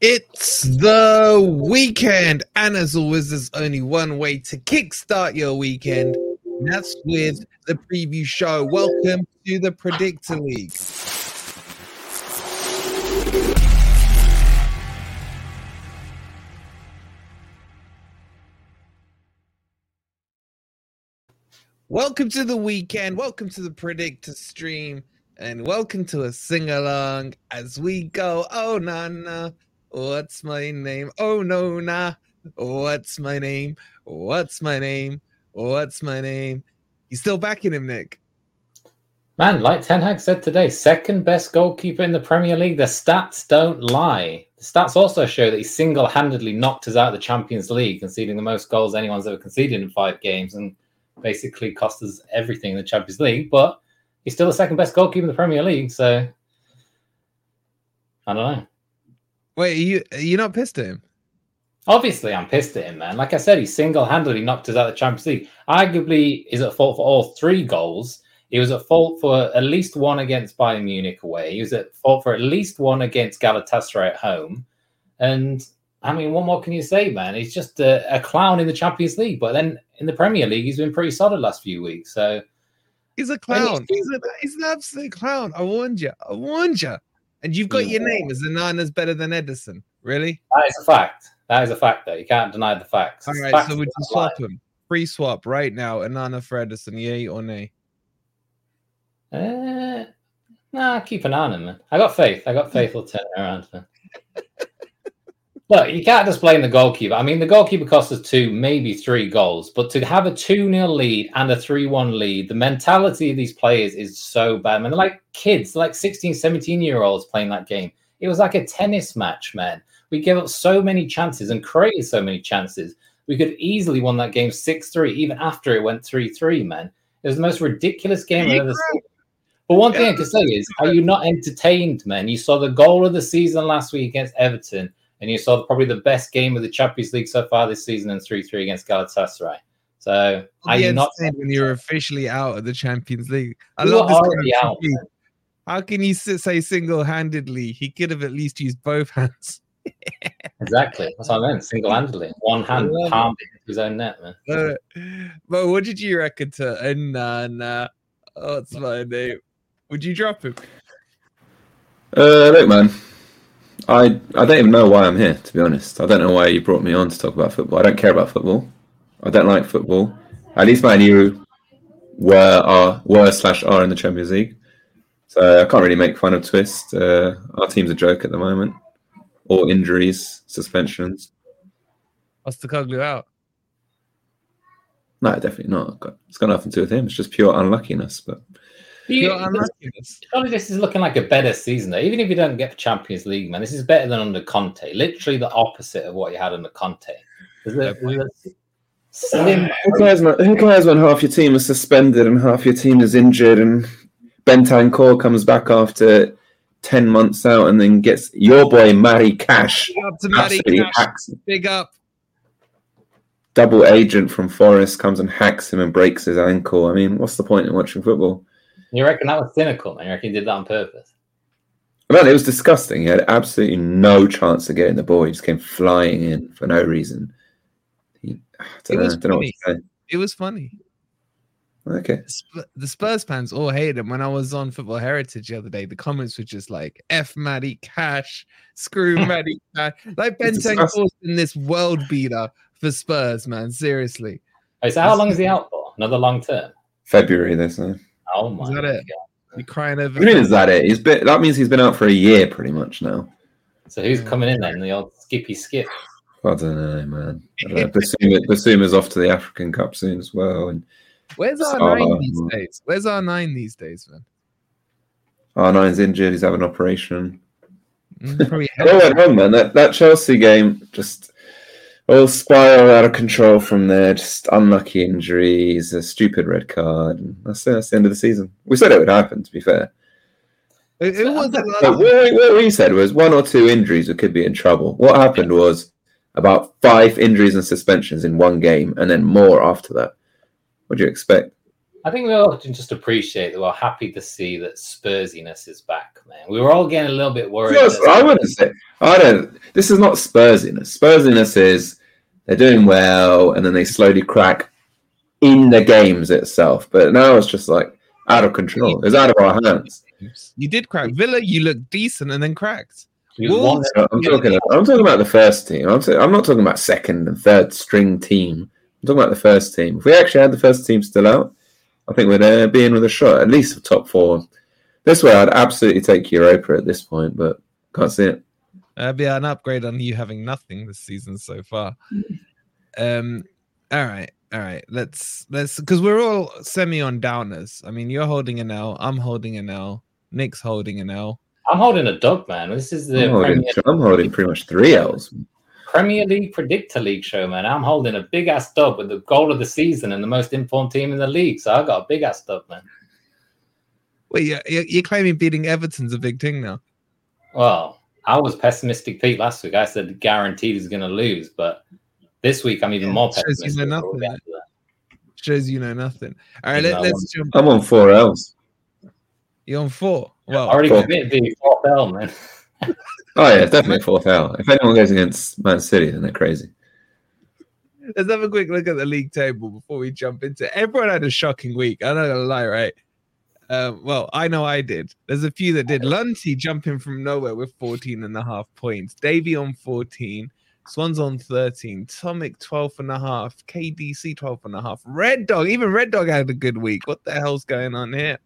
It's the weekend, and as always, there's only one way to kickstart your weekend. And that's with the preview show. Welcome to the Predictor League. Welcome to the weekend. Welcome to the Predictor stream. And welcome to a sing along as we go. Oh, Nana, what's my name? Oh, no, nah. What's my name? What's my name? What's my name? You still backing him, Nick? Man, like Ten Hag said today, second best goalkeeper in the Premier League. The stats don't lie. The stats also show that he single handedly knocked us out of the Champions League, conceding the most goals anyone's ever conceded in five games and basically cost us everything in the Champions League. But he's still the second best goalkeeper in the Premier League. So I don't know. Wait, are you are you not pissed at him? Obviously, I'm pissed at him, man. Like I said, he single handedly knocked us out of the Champions League. Arguably, is at fault for all three goals. He was at fault for at least one against Bayern Munich away. He was at fault for at least one against Galatasaray at home. And I mean, what more can you say, man? He's just a, a clown in the Champions League. But then in the Premier League, he's been pretty solid last few weeks. So He's a clown. He's, a, he's an absolute clown. I warned you. I warned you. And you've got Yeah. your name as Onana's better than Ederson. Really? that is a fact. That is a fact, though. You can't deny the facts. All right. facts So we just swap him. Free swap right now. Onana for Ederson. Yay or nay? Uh, nah, keep an eye on him, man. I got faith. I got faith he'll turn it around. Look, you can't just blame the goalkeeper. I mean, the goalkeeper cost us two, maybe three goals, but to have a 2 0 lead and a 3 1 lead, the mentality of these players is so bad, man. They're like kids, like 16, 17 year olds playing that game. It was like a tennis match, man. We gave up so many chances and created so many chances. We could easily won that game 6 3, even after it went 3 3, man. It was the most ridiculous game I've ever seen. But one thing I can say is, are you not entertained, man? You saw the goal of the season last week against Everton, and you saw probably the best game of the Champions League so far this season in 3 3 against Galatasaray. So, are Be you not? entertained when you're officially out of the Champions League? I You love were this kind of already out, critique. How can you say single handedly? He could have at least used both hands. Exactly. That's what I meant. Single handedly. One hand love it. palmed into his own net, man. Uh, but what did you reckon to Onana? Oh, what's my name? Would you drop him? Uh, look, man, I I don't even know why I'm here. To be honest, I don't know why you brought me on to talk about football. I don't care about football. I don't like football. At least Man U were are were slash are in the Champions League, so I can't really make fun of Twist. Uh, our team's a joke at the moment. All injuries, suspensions. Postecoglou out. No, definitely not. It's got nothing to do with him. It's just pure unluckiness. But You- Pure unluckiness. Surely this is looking like a better season, though. Even if you don't get the Champions League, man, this is better than under Conte. Literally the opposite of what you had under Conte. There's a, there's a slim who cares, man? Who cares when half your team is suspended and half your team is injured and Bentancur comes back after 10 months out and then gets your boy Matty Cash. Big up to Matty Absolutely Cash. hacks. Big up. Double agent from Forest comes and hacks him and breaks his ankle. I mean, what's the point in watching football? You reckon that was cynical, man? You reckon he did that on purpose? Well, it was disgusting. He had absolutely no chance of getting the ball. He just came flying in for no reason. He, I It don't know, was don't know what funny. to say. It was funny. Okay. The Spurs fans all hated him. When I was on Football Heritage the other day, the comments were just like "F Matty Cash, screw Matty Cash." Like It's Benteng disgusting. in this world beater for Spurs, man. Seriously, Wait, so how long is he out for? Another long term? February, they say. Oh my Is that it? god! you crying over? What do you mean is that it? He's been that means he's been out for a year pretty much now. So who's coming in then? The old Skippy Skip. I don't know, man. I don't know. Bissouma, Bissouma's off to the African Cup soon as well, and Where's our Salah. nine these days? Where's our nine these days, man? R9's injured. He's having an operation. Mm, Probably It all went wrong, man. That that Chelsea game just all spiral out of control from there. Just unlucky injuries, a stupid red card. And that's, that's the end of the season. We said it would happen. To be fair, Who who was it? what, what we said was one or two injuries we could be in trouble. What happened was about five injuries and suspensions in one game, and then more after that. What do you expect? I think we all can just appreciate that we're happy to see that Spursiness is back, man. We were all getting a little bit worried. Yes, I wouldn't say. I don't. This is not Spursiness. Spursiness is they're doing well, and then they slowly crack in the games itself. But now it's just like out of control. It's out of our hands. You did crack Villa. You looked decent and then cracked. Wolves- I'm talking. I'm talking about the first team. I'm, sa- I'm not talking about second and third string team. I'm talking about the first team. If we actually had the first team still out, I think we'd uh, be in with a shot, at least the top four. This way, I'd absolutely take Europa at this point, but can't see it. That'd be an upgrade on you having nothing this season so far. Um, all right, all right. Let's let's because we're all semi on downers. I mean, you're holding an L. I'm holding an L. Nick's holding an L. I'm holding a dog, man. This is the I'm holding, I'm holding pretty much three L's. Premier League Predictor League show, man. I'm holding a big ass dub with the goal of the season and the most informed team in the league. So I got a big ass dub, man. Well, you're, you're you're claiming beating Everton's a big thing now. Well, I was pessimistic Pete last week. I said guaranteed he's going to lose, but this week I'm even Yeah, more shows you pessimistic. know We'll nothing, get man. to that. Shows you know nothing. All right, let, I let's want- jump. I'm on four L's. You're on four. Well, I already Cool. committed to fourth L, man. Oh yeah, definitely fourth L. If anyone goes against Man City, then they're crazy. let's have a quick look at the league table before we jump into it. Everyone had a shocking week. I'm not gonna lie, right? Uh, well, I know I did. There's a few that did. Lunty jumping from nowhere with 14 and a half points. Davy on 14. Swans on 13. Tomic 12 and a half. KDC 12 and a half. Red Dog, even Red Dog had a good week. What the hell's going on here?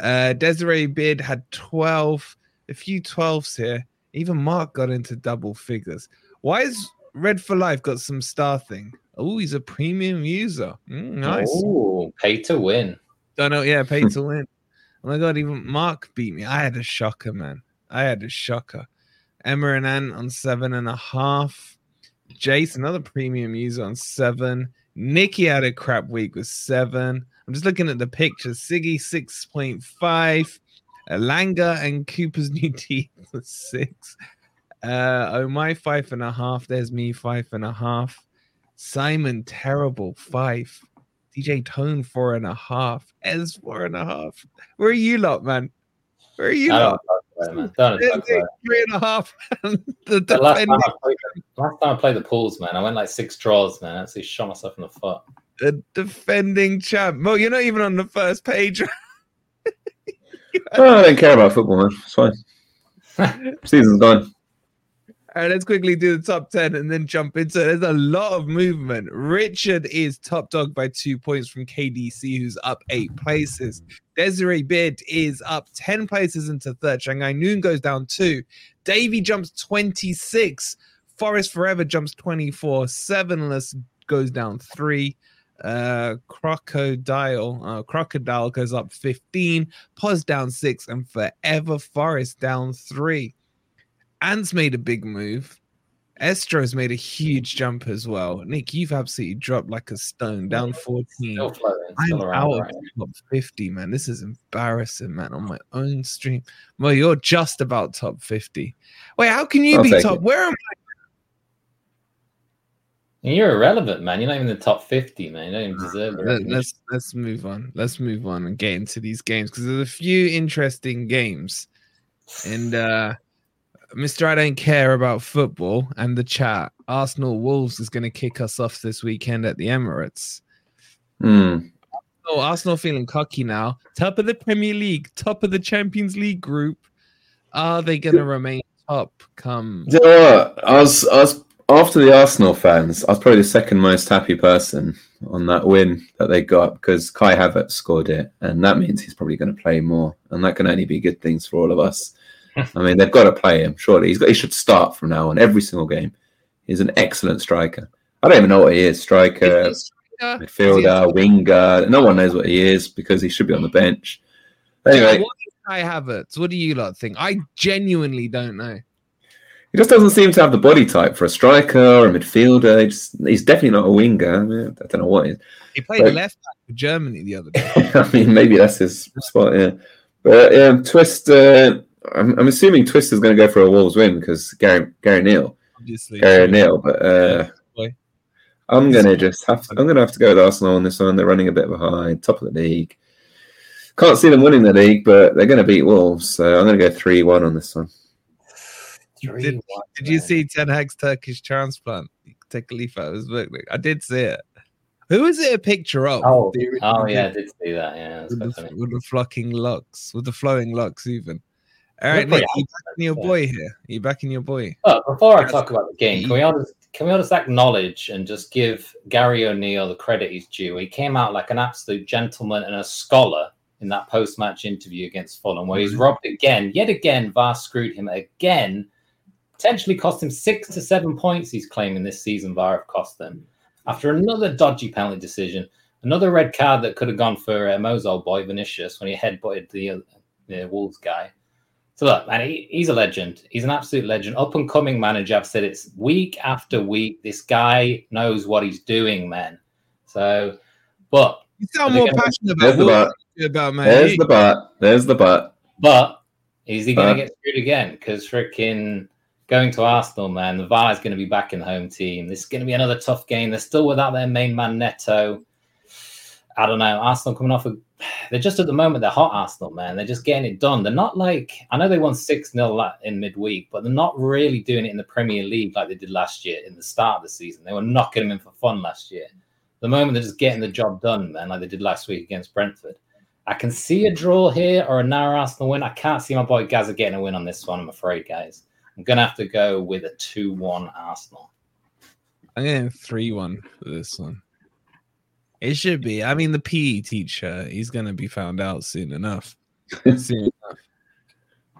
Uh, Desiree Bid had 12. A few 12s here. Even Mark got into double figures. Why is Red for Life got some star thing? Oh, he's a premium user. Mm, nice. Ooh, pay to win. Don't know. Yeah, pay to win. Oh my god, even Mark beat me. I had a shocker, man. I had a shocker. Emma and Ann on seven and a half. Jace, another premium user on seven. Nikki had a crap week with seven. I'm just looking at the picture. Siggy 6.5. Alanga and Cooper's new teeth six. Uh, oh my five and a half. There's me five and a half. Simon terrible five. DJ Tone four and a half. Ez four and a half. Where are you lot, man? Where are you lot? don't know, man. Don't There's talk about it. three and a half. the The last, time I played, last time I played the pools, man, I went like six draws, man. I actually shot myself in the foot. the defending champ. Mo, you're not even on the first page. Oh, I don't care about football, man. It's fine. Season's gone. All right, let's quickly do the top 10 and then jump into it. There's a lot of movement. Richard is top dog by two points from KDC, who's up eight places. Desiree Bid is up 10 places into third. Shanghai Noon goes down two. Davy jumps 26. Forest Forever jumps 24. Sevenless goes down three. Uh, Crocodile, uh, Crocodile goes up 15. Pos down six. And Forever Forest down three. Ants made a big move. Estro's made a huge jump as well. Nick, you've absolutely dropped like a stone, down 14. Still floating, I'm still around. out of Right? top 50, man. This is embarrassing, man. On my own stream. Well, you're just about top 50. Wait, how can you I'll be top? it. Where am And you're irrelevant, man. You're not even in the top 50, man. You don't even deserve the Let, let's let's move on. Let's move on and get into these games because there's a few interesting games. And uh Mr. I don't care about football and the chat. Arsenal Wolves is going to kick us off this weekend at the Emirates. Hmm. Arsenal, Arsenal feeling cocky now. Top of the Premier League, top of the Champions League group. Are they going to remain top? Come. You know? I was, I was after the Arsenal fans. I was probably the second most happy person on that win that they got because Kai Havertz scored it, and that means he's probably going to play more, and that can only be good things for all of us. I mean, they've got to play him. Surely he's got. He should start from now on every single game. He's an excellent striker. I don't even know what he is. Striker, Is striker? midfielder, winger. No one knows what he is because he should be on the bench. Yeah, Anyway, what is Kai Havertz? What do you lot think? I genuinely don't know. He just doesn't seem to have the body type for a striker or a midfielder. He just- he's definitely not a winger. I, mean, I don't know what he is. He played Right. left back for Germany the other day. I mean, maybe that's his spot. Yeah, but yeah, Twist. Uh, I'm, I'm assuming Twist is going to go for a Wolves win because Gary Gary Neal, Obviously, Gary Neal. But uh, I'm going to just have. To, I'm going to have to go with Arsenal on this one. They're running a bit behind, top of the league. Can't see them winning the league, but they're going to beat Wolves. So I'm going to go three one on this one. Did, did you see Ten Hag's Turkish transplant? Take a leaf out of his book. Look, I did see it. Who is it a picture of? Oh, oh yeah, I did see that. Yeah, With the, with the flocking locks, with the flowing locks, even. All right, Look Nick, you backing your boy here? You backing your boy? But before I talk about the game, can we all just can we all just acknowledge and just give Gary O'Neill the credit he's due? He came out like an absolute gentleman and a scholar in that post-match interview against Fulham, where he's mm-hmm. robbed again, yet again. VAR screwed him again, potentially cost him six to seven points. He's claiming this season VAR have cost them after another dodgy penalty decision, another red card that could have gone for uh, Mo's old boy Vinicius when he headbutted the, uh, the Wolves guy. So look, man, he, he's a legend. He's an absolute legend. Up and coming manager. I've said it's week after week. This guy knows what he's doing, man. So, but You sound more gonna- passionate about the Wolves about Man There's U. the but. There's the but. but is he going to get screwed again? Because freaking going to Arsenal, man, the VAR is going to be back in the home team. This is going to be another tough game. They're still without their main man Neto. I don't know. Arsenal coming off a they're just at the moment they're hot Arsenal, man. They're just getting it done. They're not like I know they won 6-0 in midweek, but they're not really doing it in the Premier League like they did last year in the start of the season. They were knocking them in for fun last year. the moment they're just getting the job done, man, like they did last week against Brentford. I can see a draw here or a narrow Arsenal win. I can't see my boy Gaza getting a win on this one, I'm afraid, guys. I'm gonna have to go with a 2-1 Arsenal. I'm going 3 1 for this one. It should be. I mean, the PE teacher, he's going to be found out soon enough. soon enough.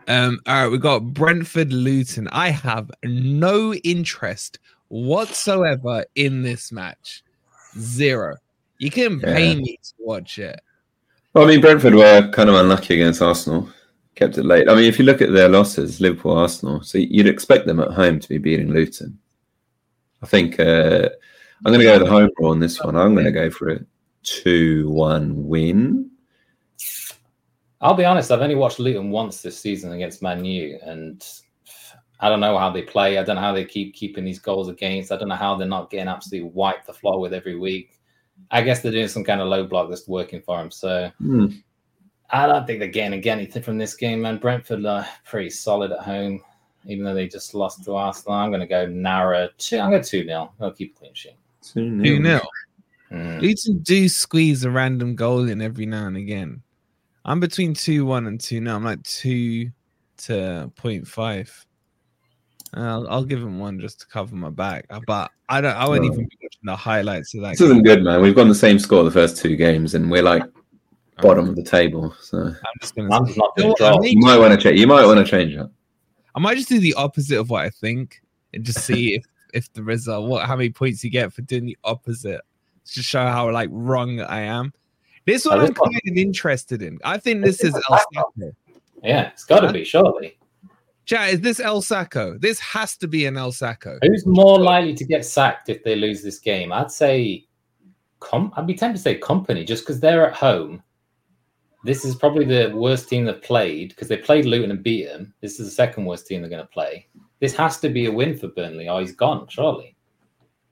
Um, all right, we got Brentford Luton. I have no interest whatsoever in this match. Zero. You can pay Yeah. me to watch it. Well, I mean, Brentford were kind of unlucky against Arsenal. Kept it late. I mean, if you look at their losses, Liverpool, Arsenal, so you'd expect them at home to be beating Luton. I think uh, I'm going to go with the home rule on this one. I'm going to go for a two-one win. I'll be honest, I've only watched Luton once this season against Man U, and I don't know how they play. I don't know how they keep keeping these goals against. I don't know how they're not getting absolutely wiped the floor with every week. I guess they're doing some kind of low block that's working for them. So Hmm. I don't think they're getting again anything from this game, man. Brentford are pretty solid at home, even though they just lost to Arsenal. I'm going to go narrow. Two, I'm going to 2 0. I'll keep a clean sheet. 2 0. Mm. Luton do squeeze a random goal in every now and again. I'm between 2 1 and 2 0. I'm like 2 to 0.5. I'll, I'll give him one just to cover my back. Uh, But I don't. I won't No. even be watching the highlights of that. This isn't good, man. We've gone the same score the first two games, and we're like bottom of the table. So I'm just gonna. I'm not You know doing what, I draw. may you might want to change. You might want to change that. I might just do the opposite of what I think and just see if if the result, what how many points you get for doing the opposite, to show how like wrong I am. This one Oh, I'm one- kind of interested in. I think this is El Sacco. Yeah, it's got to be, surely. Chat, is this El Sacco? This has to be an El Sacco. Who's more likely to get sacked if they lose this game? I'd say, com- I'd be tempted to say Kompany, just because they're at home. This is probably the worst team they've played because they played Luton and beat them. This is the second worst team they're going to play. This has to be a win for Burnley, or he's gone, surely.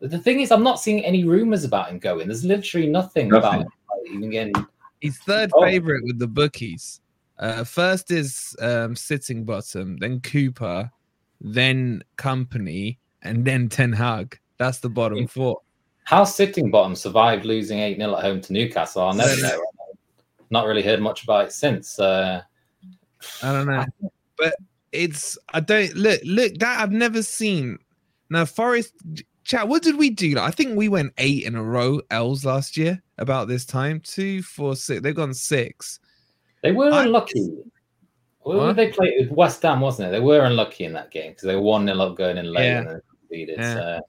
But the thing is, I'm not seeing any rumors about him going. There's literally nothing, about Nothing. him even getting. He's third Oh. favorite with the bookies. Uh, first is um, Heckingbottom, then Cooper, then Kompany, and then Ten Hag. That's the bottom four. How Heckingbottom survived losing 8 0 at home to Newcastle, I'll never know. Not really heard much about it since. Uh, I don't know, but it's I don't look look that I've never seen. Now Forest chat. What did we do? I think we went eight in a row L's last year about this time. Two, four, six. They've gone six. they were I- unlucky. Well, What? they played with West Ham, wasn't it? They were unlucky in that game because they were 1 0 up going in late Yeah. and then conceded. Yeah. So.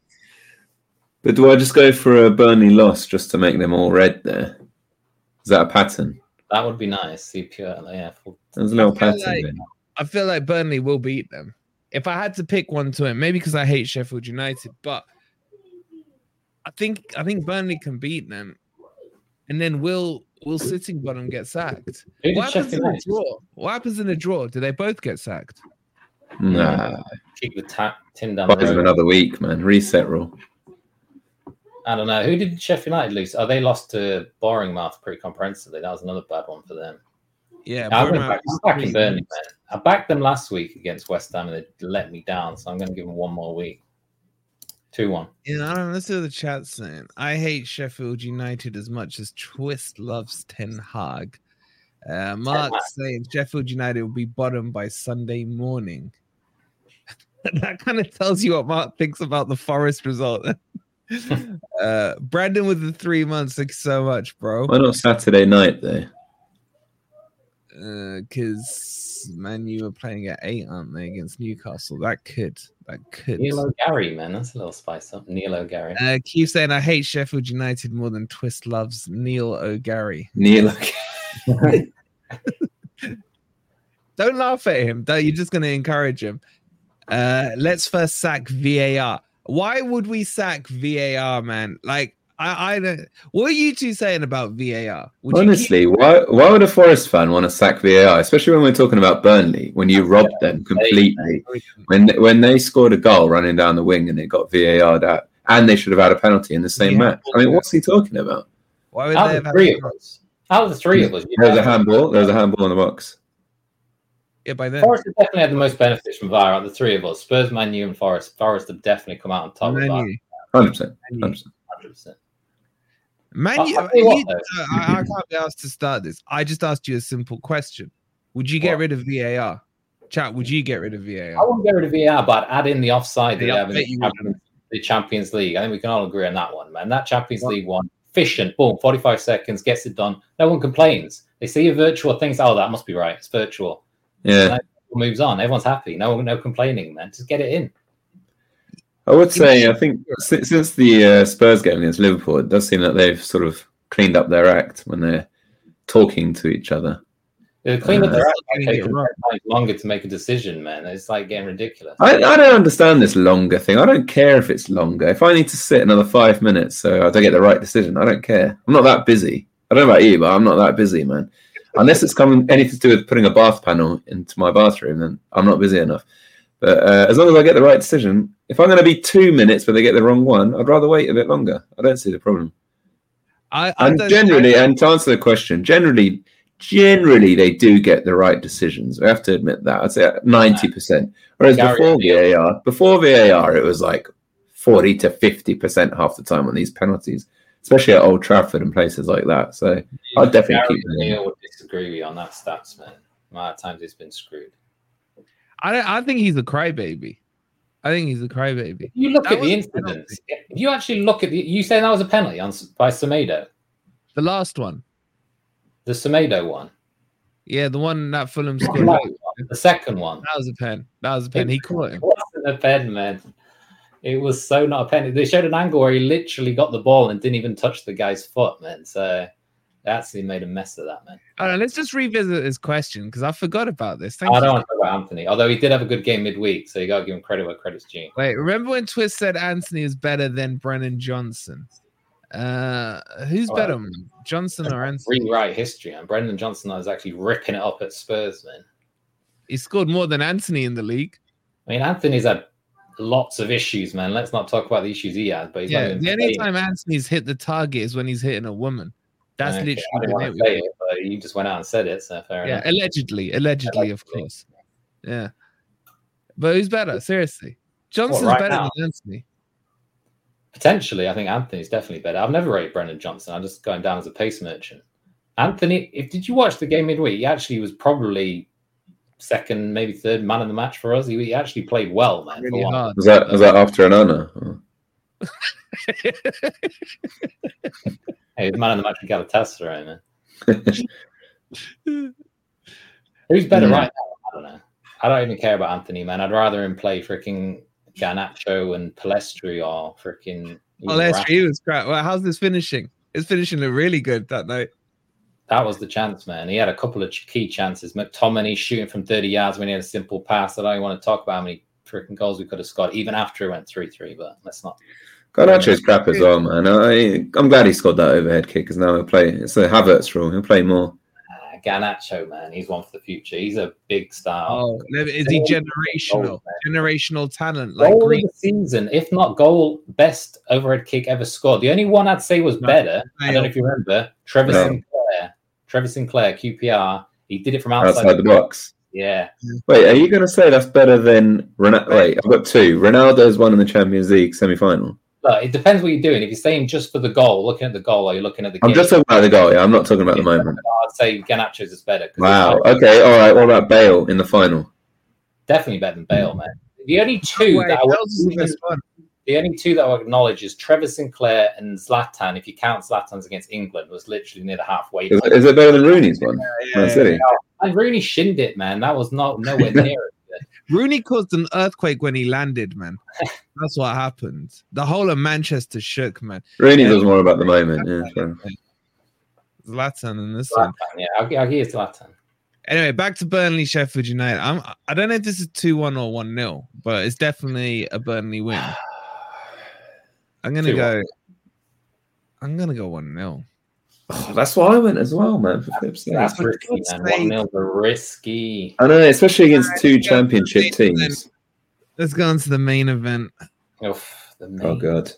But do I just go for a Burnley loss just to make them all red there? Is that a pattern? That would be nice. See pure, uh, yeah. Full, There's a little I pattern like- I feel like Burnley will beat them. If I had to pick one to win, maybe because I hate Sheffield United, but I think I think Burnley can beat them, and then will will Heckingbottom get sacked? What happens in a draw? What happens in a draw? Do they both get sacked? Nah, keep the ta- tin down the buys them another week, man. Reset rule. I don't know. Who did Sheffield United lose? Oh, they lost to Boringmouth pretty comprehensively. That was another bad one for them. Yeah, I'm, Bournemouth back, I'm back in Burnley, man. I backed them last week against West Ham and they let me down, so I'm going to give them one more week. 2 1. Yeah, I don't know. Let's see what the chat's saying. I hate Sheffield United as much as Twist loves Ten Hag. Uh, Mark saying Sheffield United will be bottom by Sunday morning. that kind of tells you what Mark thinks about the Forest result. uh, Brandon with the three months. Thank you so much, bro. Why not Saturday night though? Because Man, you were playing at eight, aren't they, against Newcastle? That could, that could. Neil O'Gary, man. That's a little spice up. Neil O'Gary. Uh, keep saying I hate Sheffield United more than Twist loves Neil O'Gary. Neil. Don't laugh at him. Don't, you're just going to encourage him. Uh, let's first sack VAR. Why would we sack VAR, man? Like, I, I don't. What are you two saying about VAR? Would you keep- Honestly, why why would a Forest fan want to sack VAR, especially when we're talking about Burnley, when you robbed them completely? When when they scored a goal running down the wing and it got VAR'd out, and they should have had a penalty in the same Yeah. match. I mean, what's he talking about? Why would Out they have three had- of us. Out of the three of us. There was a handball. There was a handball in the box. Yeah, by then. Forest have definitely had the most benefits from VAR out the three of us. Spurs, Man U, and Forest. Forest have definitely come out on top of Man that. Hundred percent. Man U. 100%. Man I'll- U- I'll you what, uh, I, I can't be asked to start this. I just asked you a simple question. Would you get What? rid of VAR? Chat, would you get rid of VAR? I VAR? wouldn't get rid of VAR, but add in the offside that Yeah, they I have in the Champions, League. I think we can all agree on that one, man. That Champions League one, efficient, boom, 45 seconds, gets it done. No one complains. They see a virtual thing, oh, that must be right. It's virtual. Yeah, Moves on. Everyone's happy. No no complaining, man. Just get it in. I would say. I think since, since the uh, Spurs game against Liverpool, it does seem that they've sort of cleaned up their act when they're talking to each other. The clean up Uh, their act getting by it taking longer to make a decision, man. It's like getting ridiculous. I, I don't understand this longer thing. I don't care if it's longer. If I need to sit another five minutes so I don't get the right decision, I don't care. I'm not that busy. I don't know about you, but I'm not that busy, man. Unless it's coming anything to do with putting a bath panel into my bathroom, then I'm not busy enough. But uh, as long as I get the right decision, if I'm going to be two minutes but they get the wrong one, I'd rather wait a bit longer. I don't see the problem. I, I And don't- generally, and to answer the question, generally, generally they do get the right decisions. We have to admit that. I'd say ninety percent. Whereas Gary before O'Neill. VAR, before VAR, it was like forty to fifty percent half the time on these penalties, especially at Old Trafford and places like that. So I'd definitely Gary keep them in. O'Neill would disagree with you on that stats, man. The amount of times he's been screwed. I, don't- I think he's a crybaby. I think he's a crybaby. You look That at the was a penalty. incidents. If you actually look at the, you say that was a penalty on by Semedo, The last one. the Semedo one, Yeah, the one that Fulham scored. the second one. That was a pen. That was a pen. He caught him. It wasn't a pen, man. It was so not a pen. They showed an angle where he literally got the ball and didn't even touch the guy's foot, man. So they actually made a mess of that, man. All right, let's just revisit this question because I forgot about this. Thank I you. don't want to talk about Antony, although he did have a good game midweek, so you got to give him credit where credit's due. Wait, remember when Twist said Antony is better than Brennan Johnson? Uh, who's better? Johnson or Antony? Rewrite history, and Brendan Johnson was actually ripping it up at Spurs, man. He scored more than Antony in the league. I mean, Antony's had lots of issues, man. Let's not talk about the issues he had, but he's Yeah, the only time Antony's hit the target is when he's hitting a woman. That's Okay, literally it to say it, but you just went out and said it, so fair Yeah, enough. allegedly, allegedly, of course. Yeah, but who's better? Seriously, Johnson's right better now? than Antony. Potentially, I think Antony's definitely better. I've never rated Brendan Johnson. I'm just going down as a pace merchant. Antony, if did you watch the game midweek? He actually was probably second, maybe third man of the match for us. He, he actually played well, man. Really for Was that was that after an honor? Hey, he man of the match with Galatasaray, man. Who's better Yeah. right now? I don't know. I don't even care about Antony, man. I'd rather him play freaking Garnacho and Pellistri or freaking. That's he was crap. Well, how's this finishing? His finishing looked really good that night. That was the chance, man. He had a couple of key chances. McTominay shooting from 30 yards when he had a simple pass. I don't even want to talk about how many freaking goals we could have scored, even after it went 3 3, but let's not. Garnacho's crap as well, man. I I'm glad he scored that overhead kick because now he'll play. It's a Havertz rule. He'll play more. Uh, Garnacho, man, he's one for the future. He's a big star. Oh, is he generational? goal, Generational talent like goal Green. of the season, if not goal, best overhead kick ever scored. The only one I'd say was No, better. I don't know if you remember Trevor No. Sinclair. Trevor Sinclair, QPR. He did it from outside, outside the box. Yeah, Wait, are you going to say that's better than Ronaldo? Wait, I've got two. Ronaldo's one in the Champions League semi-final. Look, it depends what you're doing. If you're saying just for the goal, looking at the goal, or you're looking at the I'm game, just talking about the goal. Yeah, I'm not talking about the moment. I'd say Garnacho's is better. Wow. Okay. All right. What about Bale in the final? definitely better than Bale, man. The only two Wait, that I would was even- best one. The only two that I would acknowledge is Trevor Sinclair and Zlatan. If you count Zlatan's against England, was literally near the halfway. Is, is it better than Rooney's one? Man City. Oh, and Rooney shinned it, man. That was not nowhere near it. Rooney caused an earthquake when he landed, man. That's what happened. The whole of Manchester shook, man. Rooney Yeah. was more about the moment. Yeah. sure. Zlatan and this one. Yeah, I'll, gi- I'll give it to Zlatan. Anyway, back to Burnley, Sheffield United. I'm, I don't know if this is 2 1 or 1 0, but it's definitely a Burnley win. I'm going to 2-1. go. I'm going to go 1 0. Oh, that's why I went as well, man. For flip's sake. That's for risky, man. sake. One 0 risky. I know, especially against two championship yeah, teams. Let's go on to the main event Oof, the Oh god.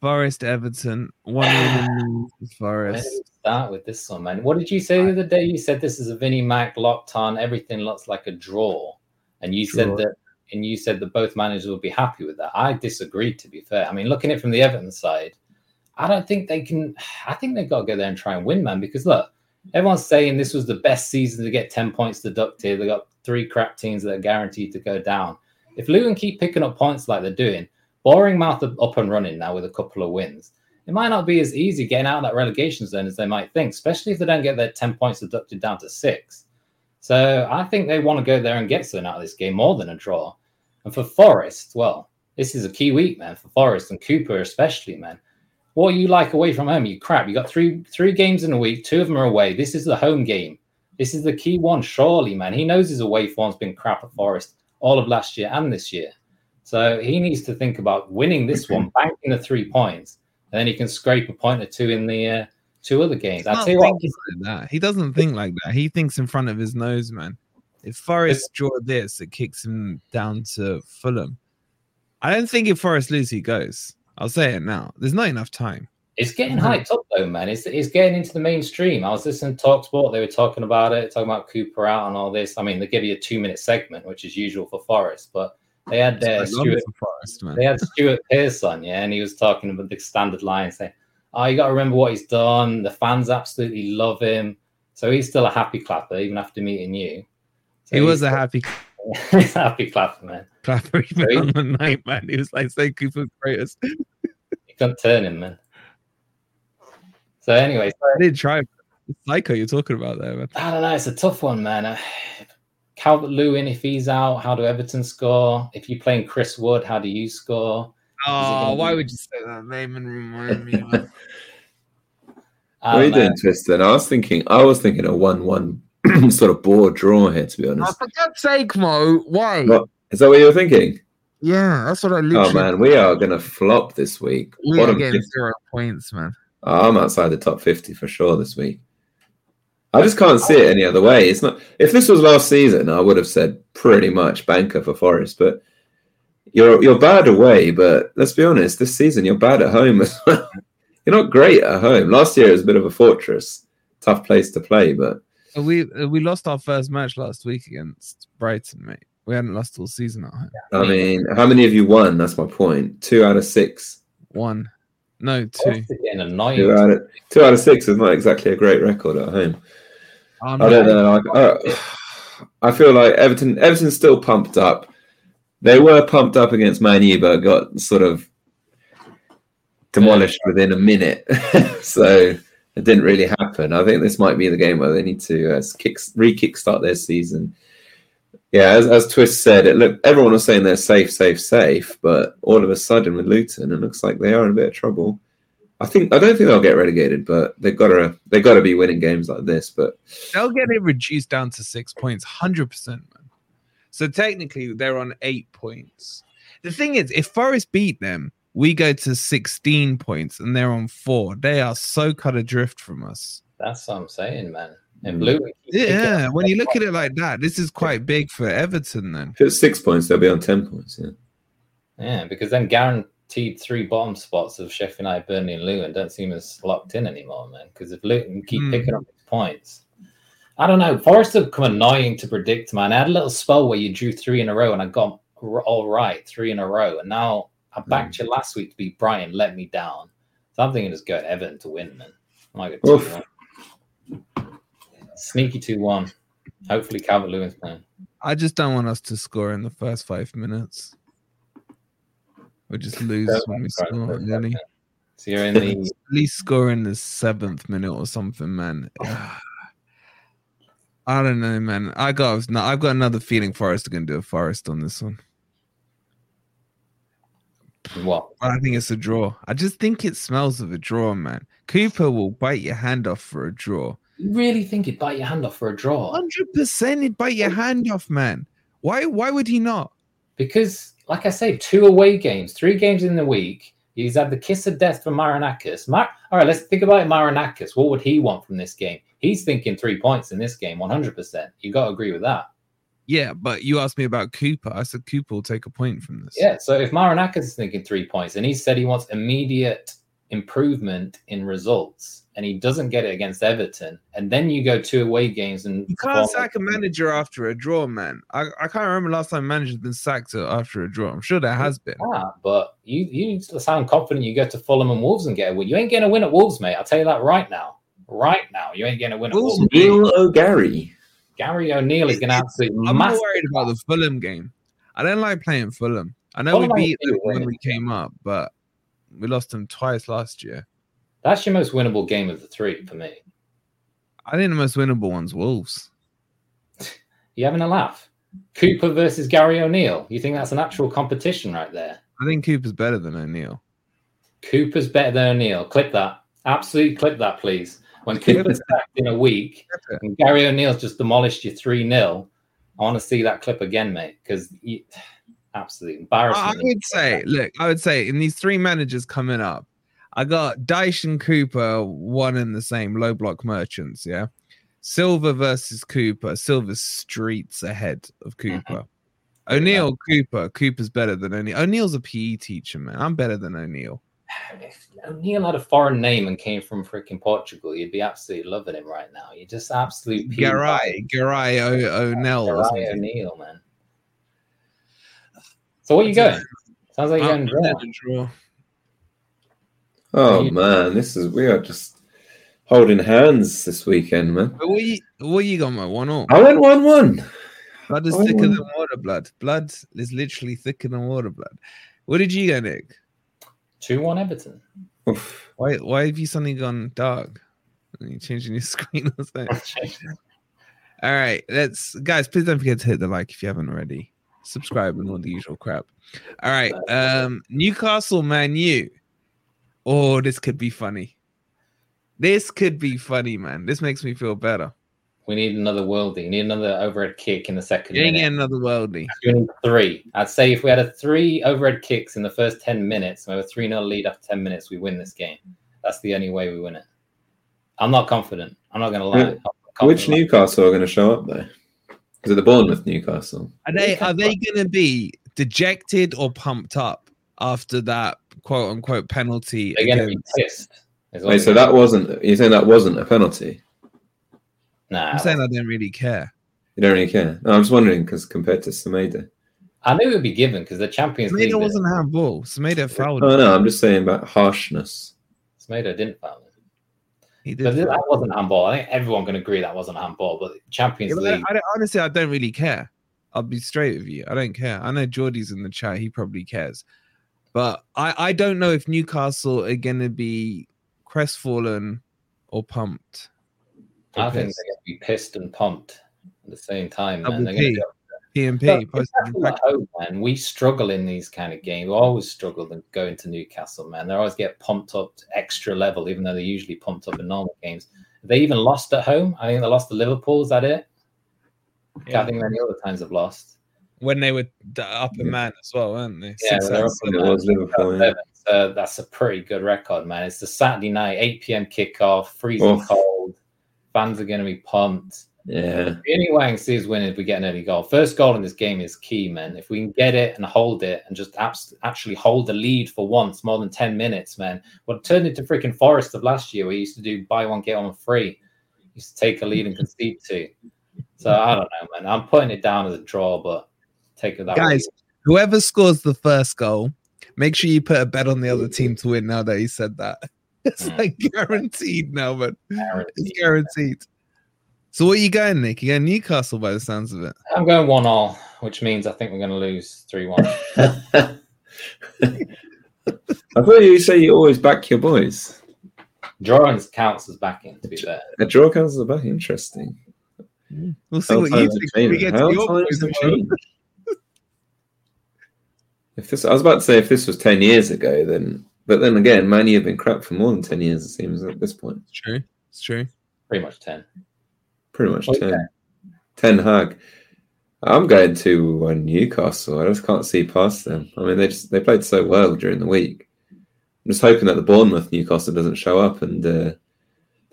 Forest Everton. 1 win for Forest. start with this one, man? What did you say the other day? You said this is a Vinnie Mac locked on. Everything looks like a draw, and you Draw. said that, and you said that both managers would be happy with that. I disagreed. To be fair, I mean, looking at it from the Everton side, I don't think they can. I think they've got to go there and try and win, man. Because look, everyone's saying this was the best season to get ten points deducted. They got three crap teams that are guaranteed to go down. If Luton keep picking up points like they're doing, Boring Mouth up and running now with a couple of wins it might not be as easy getting out of that relegation zone as they might think, especially if they don't get their 10 points deducted down to six. So I think they want to go there and get something out of this game more than a draw. And for Forest, well, this is a key week, man, for Forest and Cooper especially, man. What you like away from home, you crap. You got three three games in a week, two of them are away. This is the home game. This is the key one, surely, man. He knows his away form's been crap at Forest all of last year and this year. So he needs to think about winning this one, banking the three points, and then he can scrape a point or two in the uh, two other games. I tell you what, like that. He doesn't think like that. He thinks in front of his nose, man. If Forest draw this, it kicks him down to Fulham. I don't think if Forest lose, he goes. I'll say it now. There's not enough time. it's getting Mhm. hyped up though, man. It's it's getting into the mainstream. I was listening to Talksport; they were talking about it, talking about Cooper out and all this. I mean, they give you a two minute segment, which is usual for Forest, but they had uh, It's Stuart Forest, man. they had Stuart Pearce on, yeah, and he was talking about the standard line saying, Oh, you got to remember what he's done. The fans absolutely love him. So he's still a happy clapper, even after meeting you. So He was a happy he's a happy clapper, man. clapper even Right. on the night, man. He was like, say Cooper greatest. You can't turn him, man. So anyway, so, I did try. Psycho you're talking about there, man. I don't know. It's a tough one, man. Uh, Calvert Lewin, if he's out, how do Everton score? If you're playing Chris Wood, how do you score? Oh, gonna why would you say that name and remind me? Man? I what are oh, you don't know. doing, Tristan? I was thinking, I was thinking a one-one sort of board draw here. To be oh, honest, for God's sake, Mo. Why? What? is that what you were thinking? Yeah, that's what I oh, literally. Oh man, we are gonna flop this week. we are Bottom getting 50. zero points, man. Oh, I'm outside the top 50 for sure this week. I just can't see it any other way. It's not. If this was last season, I would have said pretty much banker for Forest. But you're you're bad away. But let's be honest, this season you're bad at home as well. You're not great at home. Last year it was a bit of a fortress, tough place to play. But Uh, We uh, we lost our first match last week against Brighton, mate. We hadn't lost all season at home. I mean, how many of you won? That's my point. Two out of six One. No, two. Forest are getting annoying. Two out, of, two out of six is not exactly a great record at home. I'm I don't know. I, uh, I feel like Everton. Everton's still pumped up. They were pumped up against Man U, but got sort of demolished within a minute. so it didn't really happen. I think this might be the game where they need to uh, kick re-kickstart their season. Yeah, as, as Twist said, it looked everyone was saying they're safe, safe, safe, but all of a sudden with Luton, it looks like they are in a bit of trouble. I think I don't think they'll get relegated, but they've got to they've got to be winning games like this. But They'll get it reduced down to six points, hundred percent. So technically, they're on eight points. The thing is, if Forest beat them, we go to sixteen points, and they're on four. They are so cut adrift from us. That's what I'm saying, man. And Mm. Blue, Yeah, when you that look at it like that, this is quite big for Everton. Then if it's six points, they'll be on ten points. Yeah. Yeah, because then guaranteed three bottom spots of Sheffield United, Burnley, and Luton don't seem as locked in anymore, man. Because if Luton keep Hmm. picking up points, I don't know. Forest have become annoying to predict, man. I had a little spell where you drew three in a row and I got all right, three in a row. And now I hmm. backed you last week to beat Brighton, let me down. So I'm thinking just go to Everton to win, man. I might go Oof. 2 1. Sneaky 2 1. Hopefully, Calvert Lewin's playing. I just don't want us to score in the first five minutes. We just lose when we Right, score. right, Really, So you're in the. at least score in the seventh minute or something, man. I don't know, man. I got no, I've got another feeling Forest are gonna do a Forest on this one. what? I think it's a draw. I just think it smells of a draw, man. Cooper will bite your hand off for a draw. You really think he'd bite your hand off for a draw? Hundred percent, he'd bite your hand off, man. Why? Why would he not? Because, like I say, two away games, three games in the week. He's had the kiss of death for Marinakis. Mar- All right, let's think about Marinakis. What would he want from this game? He's thinking three points in this game, 100%. You got to agree with that. Yeah, but you asked me about Cooper. I said Cooper will take a point from this. Yeah, so if Marinakis is thinking three points and he said he wants immediate improvement in results and he doesn't get it against Everton, and then you go two away games and You can't sack a manager after a draw, man. I, I can't remember last time a manager's been sacked after a draw. I'm sure there has been. Ah, but you you sound confident you go to Fulham and Wolves and get a win. You ain't getting a win at Wolves, mate. I'll tell you that right now. Right now, you ain't going to win at Wolves- Wolves. Neil O'Gary. Gary O'Neill is going to absolutely I'm more worried about the Fulham game. I don't like playing Fulham. I know Fulham we beat them when winning. we came up, but we lost them twice last year. That's your most winnable game of the three for me. I think the most winnable one's Wolves. You having a laugh? Cooper versus Gary O'Neill. You think that's an actual competition right there? I think Cooper's better than O'Neill. Cooper's better than O'Neill. Clip that. Absolutely clip that, please. When Cooper's sacked in a week and Gary O'Neill's just demolished you 3 0, I want to see that clip again, mate, because absolutely embarrassing. I would say, look, I would say in these three managers coming up, I got Dyche and Cooper, one and the same, low block merchants, yeah. Silva versus Cooper. Silva streets ahead of mm-hmm. Cooper. O'Neill, Cooper. Cooper's better than O'Neill. O'Neill's a PE teacher, man. I'm better than O'Neill. If O'Neill had a foreign name and came from freaking Portugal, you'd be absolutely loving him right now. You're just absolute Garay, Garay O- O'Neill. Garay. O'Neill, man. So where you going? Sounds like you're I'm going gonna draw. draw. Oh man, this is we are just holding hands this weekend, man. But what you, what you got, man? One all. I went one-one. Blood is I thicker won. than water blood. Blood is literally thicker than water blood. What did you go, Nick? 2 1 Everton. Oof. Why why have you suddenly gone dark? Are you changing your screen or something? All right, let's guys, please don't forget to hit the like if you haven't already. Subscribe and all the usual crap. All right. Um Newcastle Man U. Oh, this could be funny. This could be funny, man. This makes me feel better. We need another worldie. We need another overhead kick in the second You ain't minute. getting another worldie. We need three. I'd say if we had a three overhead kicks in the first 10 minutes, we have a 3 0 lead after 10 minutes, we win this game. That's the only way we win it. I'm not confident. I'm not going to lie. Yeah. I'm not confident. Which Newcastle are going to show up though? Is it the Bournemouth Newcastle? Are they are they gonna be dejected or pumped up after that quote unquote penalty? They're going to be against- pissed. Wait, so that wasn't you're saying that wasn't a penalty? Nah, I'm saying I don't really care. You don't really care. No, I'm just wondering because compared to Semedo. I knew it would be given because the Champions League. Semedo wasn't uh, handball. Semedo fouled. Oh him. no, I'm just saying about harshness. Semedo didn't foul him. He did. But foul. that wasn't handball. I think everyone can agree that wasn't handball. But Champions Yeah, but League, I don't, honestly, I don't really care. I'll be straight with you. I don't care. I know Geordie's in the chat. He probably cares. But I, I don't know if Newcastle are going to be crestfallen or pumped. I or think they're going to be pissed and pumped at the same time. Man. They're going to PMP. Look, posted in Newcastle at home, man, we struggle in these kind of games. We always struggle to go into Newcastle, man. They always get pumped up to extra level, even though they're usually pumped up in normal games. They even lost at home. I think they lost to Liverpool. Is that it? Yeah. I think many other times have lost. when they were up upper man as well, weren't they? Yeah, Six they're up seven. It was Liverpool. Yeah. So that's a pretty good record, man. It's the Saturday night, 8 p.m. kickoff, freezing Oh. cold. Fans are going to be pumped. yeah. The only way I can see us winning is we get an early goal. First goal in this game is key, man. If we can get it and hold it and just abs- actually hold the lead for once, more than 10 minutes, man. What turned into freaking Forest of last year, we used to do buy one, get one free. Used to take a lead and concede two. So I don't know, man. I'm putting it down as a draw, but take it that way. Guys, whoever scores the first goal, make sure you put a bet on the other team to win now that he said that. It's Mm. like guaranteed now, but it's Guaranteed. guaranteed. So what are you going, Nick? You going Newcastle by the sounds of it. I'm going one all, which means I think we're going to lose 3 1. I thought you say you always back your boys. Drawing counts as backing, to be fair. A draw counts as a back. Interesting. We'll see How what you think. We changed. get to How your boys have tomorrow. changed. If this, I was about to say, if this was ten years ago, then, but then again, Man U have been crap for more than ten years. It seems at this point, It's true. It's true. Pretty much 10. pretty much Okay. ten. Ten Hag. I'm going to uh, Newcastle. I just can't see past them. I mean, they just they played so well during the week. I'm just hoping that the Bournemouth Newcastle doesn't show up and uh,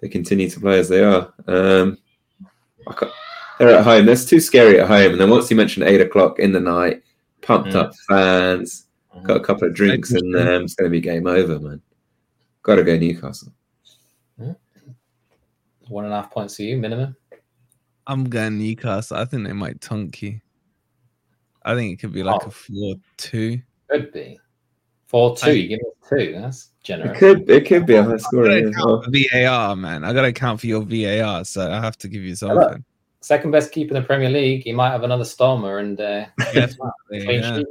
they continue to play as they are. Um, I can't- they're at home. That's too scary at home. And then once you mention eight o'clock in the night, pumped Mm. up fans. Got a couple of drinks in them, it's going to be game over, man. Got to go Newcastle. One and a half points for you, minimum. I'm going Newcastle. I think they might tunk you. I think it could be like Oh. a four two. Could be. 4 2. You give me two. That's generous. It could it could be a high I score. gotta yeah. account for VAR, man. I gotta account for your VAR, so I have to give you Hello. something. Second best keeper in the Premier League. He might have another stormer and uh, Yes, clean yeah.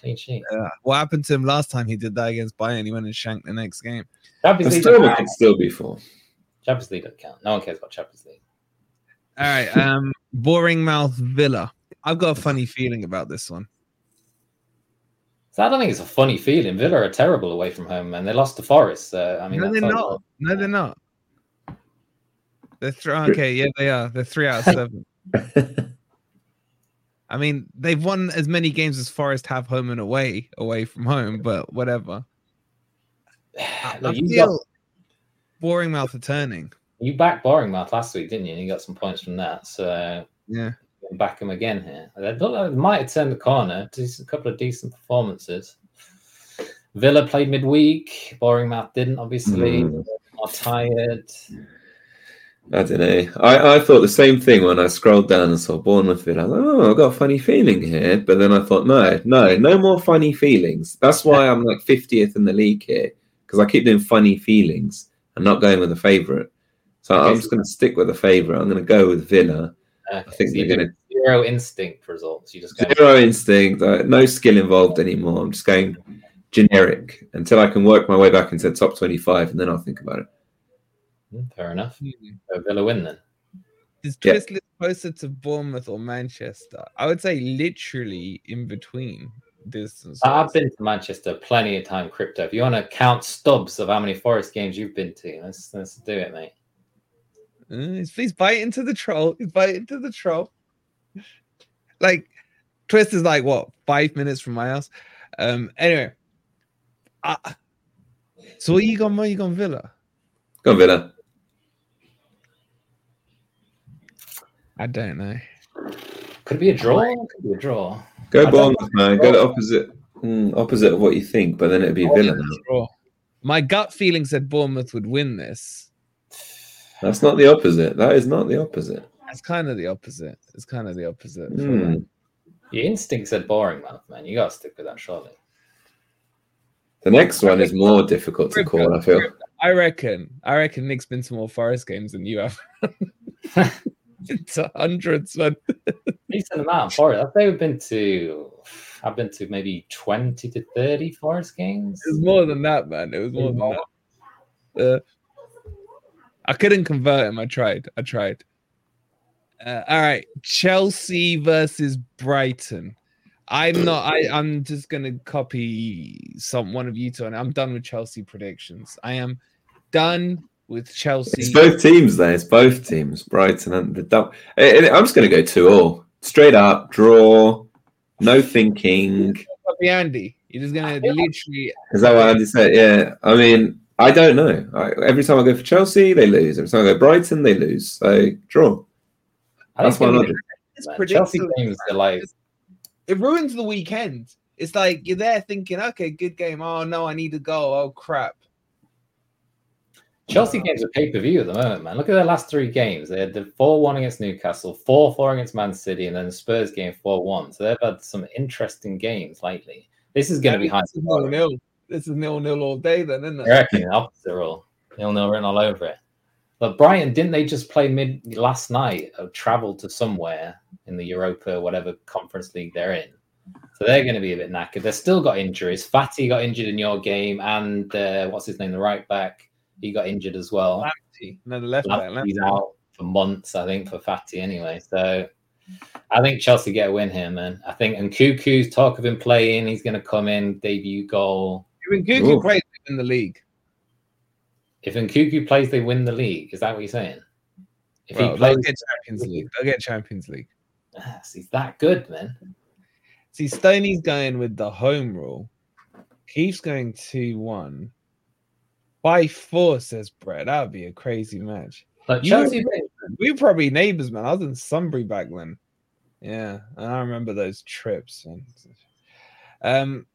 Sheet, mate. Clean sheet. Yeah. What happened to him last time he did that against Bayern? He went and shanked the next game. Champions The League. Sterling could still be four. Champions League doesn't count. No one cares about Champions League. All right. Um, boring mouth Villa. I've got a funny feeling about this one. So I don't think it's a funny feeling. Villa are terrible away from home, and they lost to Forest. So I mean, no, they're all- not. No, they're not. They're three. Okay, yeah, they are. They're three out of seven. I mean, they've won as many games as Forest have home and away, away from home. But whatever. Look, I feel got, boring mouth are turning. you backed boring mouth last week, didn't you? And you got some points from that. So Yeah. back them again here. They look like they might have turned the corner. Just a couple of decent performances. Villa played midweek. Boring mouth didn't, obviously. Mm. Are tired. I don't know. I, I thought the same thing when I scrolled down and saw Bournemouth. Villa. I was like, oh, I've got a funny feeling here. But then I thought, no, no, no more funny feelings. That's why I'm like 50th in the league here because I keep doing funny feelings and not going with a favourite. So Okay, I'm just going to stick with a favourite. I'm going to go with Villa. Okay, I think so they're going to zero instinct results. You just go. to zero instinct, uh, no skill involved anymore. I'm just going generic until I can work my way back into the top 25 and then I'll think about it. Mm, Fair enough. So Villa win then. Is Yeah. Closer to Bournemouth or Manchester? I would say literally in between distance. I've been to Manchester plenty of time, crypto. If you want to count stubs of how many Forest games you've been to, let's let's do it, mate. Uh, he's, he's biting to the troll. He's biting to the troll. Like Twist is like what five minutes from my house. Um. Anyway, uh, so what you got? Where you gone Villa? Go Villa. I don't know. Could it be a draw? Could be a draw. Go Bournemouth, man. Go the opposite, mm, opposite of what you think, but then it'd be Villa now. Draw. My gut feeling said Bournemouth would win this. That's not the opposite. That is not the opposite. It's kind of the opposite. It's kind of the opposite. for Hmm. Your instincts said boring mouth, man. You gotta stick with that surely. The next one is more difficult to call. I feel. I reckon. I reckon Nick's been to more Forest games than you have. it's hundreds, man. Decent amount of Forest. I've been to. I've been to maybe twenty to thirty Forest games. It was more than that, man. It was more than that. Uh, I couldn't convert him. I tried. I tried. Uh, all right, Chelsea versus Brighton. I'm not. I, I'm just gonna copy some one of you two, and I'm done with Chelsea predictions. I am done with Chelsea. It's both teams there. It's both teams, Brighton and the double. I'm just going to go two all, straight up draw, no thinking. Copy Andy. You're just gonna literally. Is that what Andy said? Yeah. I mean, I don't know. I, every time I go for Chelsea, they lose. Every time I go Brighton, they lose. So draw. That's my logic. Chelsea games are like it ruins the weekend. It's like you're there thinking, okay, good game. Oh no, I need to go. Oh crap. Chelsea games are pay per view at the moment, man. Look at their last three games. They had the 4 1 against Newcastle, 4 4 against Man City, and then the Spurs game 4 1. So they've had some interesting games lately. This is going to be high. Nil nil. This is nil nil all day, then, isn't it? I reckon opposite all. Nil nil written all over it. But Brighton, didn't they just play mid last night? Or travel to somewhere in the Europa, whatever conference league they're in. So they're going to be a bit knackered. They've still got injuries. Fati got injured in your game, and uh, what's his name, the right back, he got injured as well. Lamptey, no, the left back. He's out for months, I think, for Fati anyway. So I think Chelsea get a win here, man. I think and Cuckoo's talk of him playing, he's going to come in, debut goal. When Cuckoo plays in the league, if Nkunku plays, they win the league. Is that what you're saying? If Bro, he plays, they'll get Champions League. They'll get Champions League. Yes, he's that good, man. See, Stoney's going with the home rule. Keith's going 2 1. By four, says Brett. That would be a crazy match. But Chelsea, we were probably neighbors, man. I was in Sunbury back then. Yeah, and I remember those trips. And um,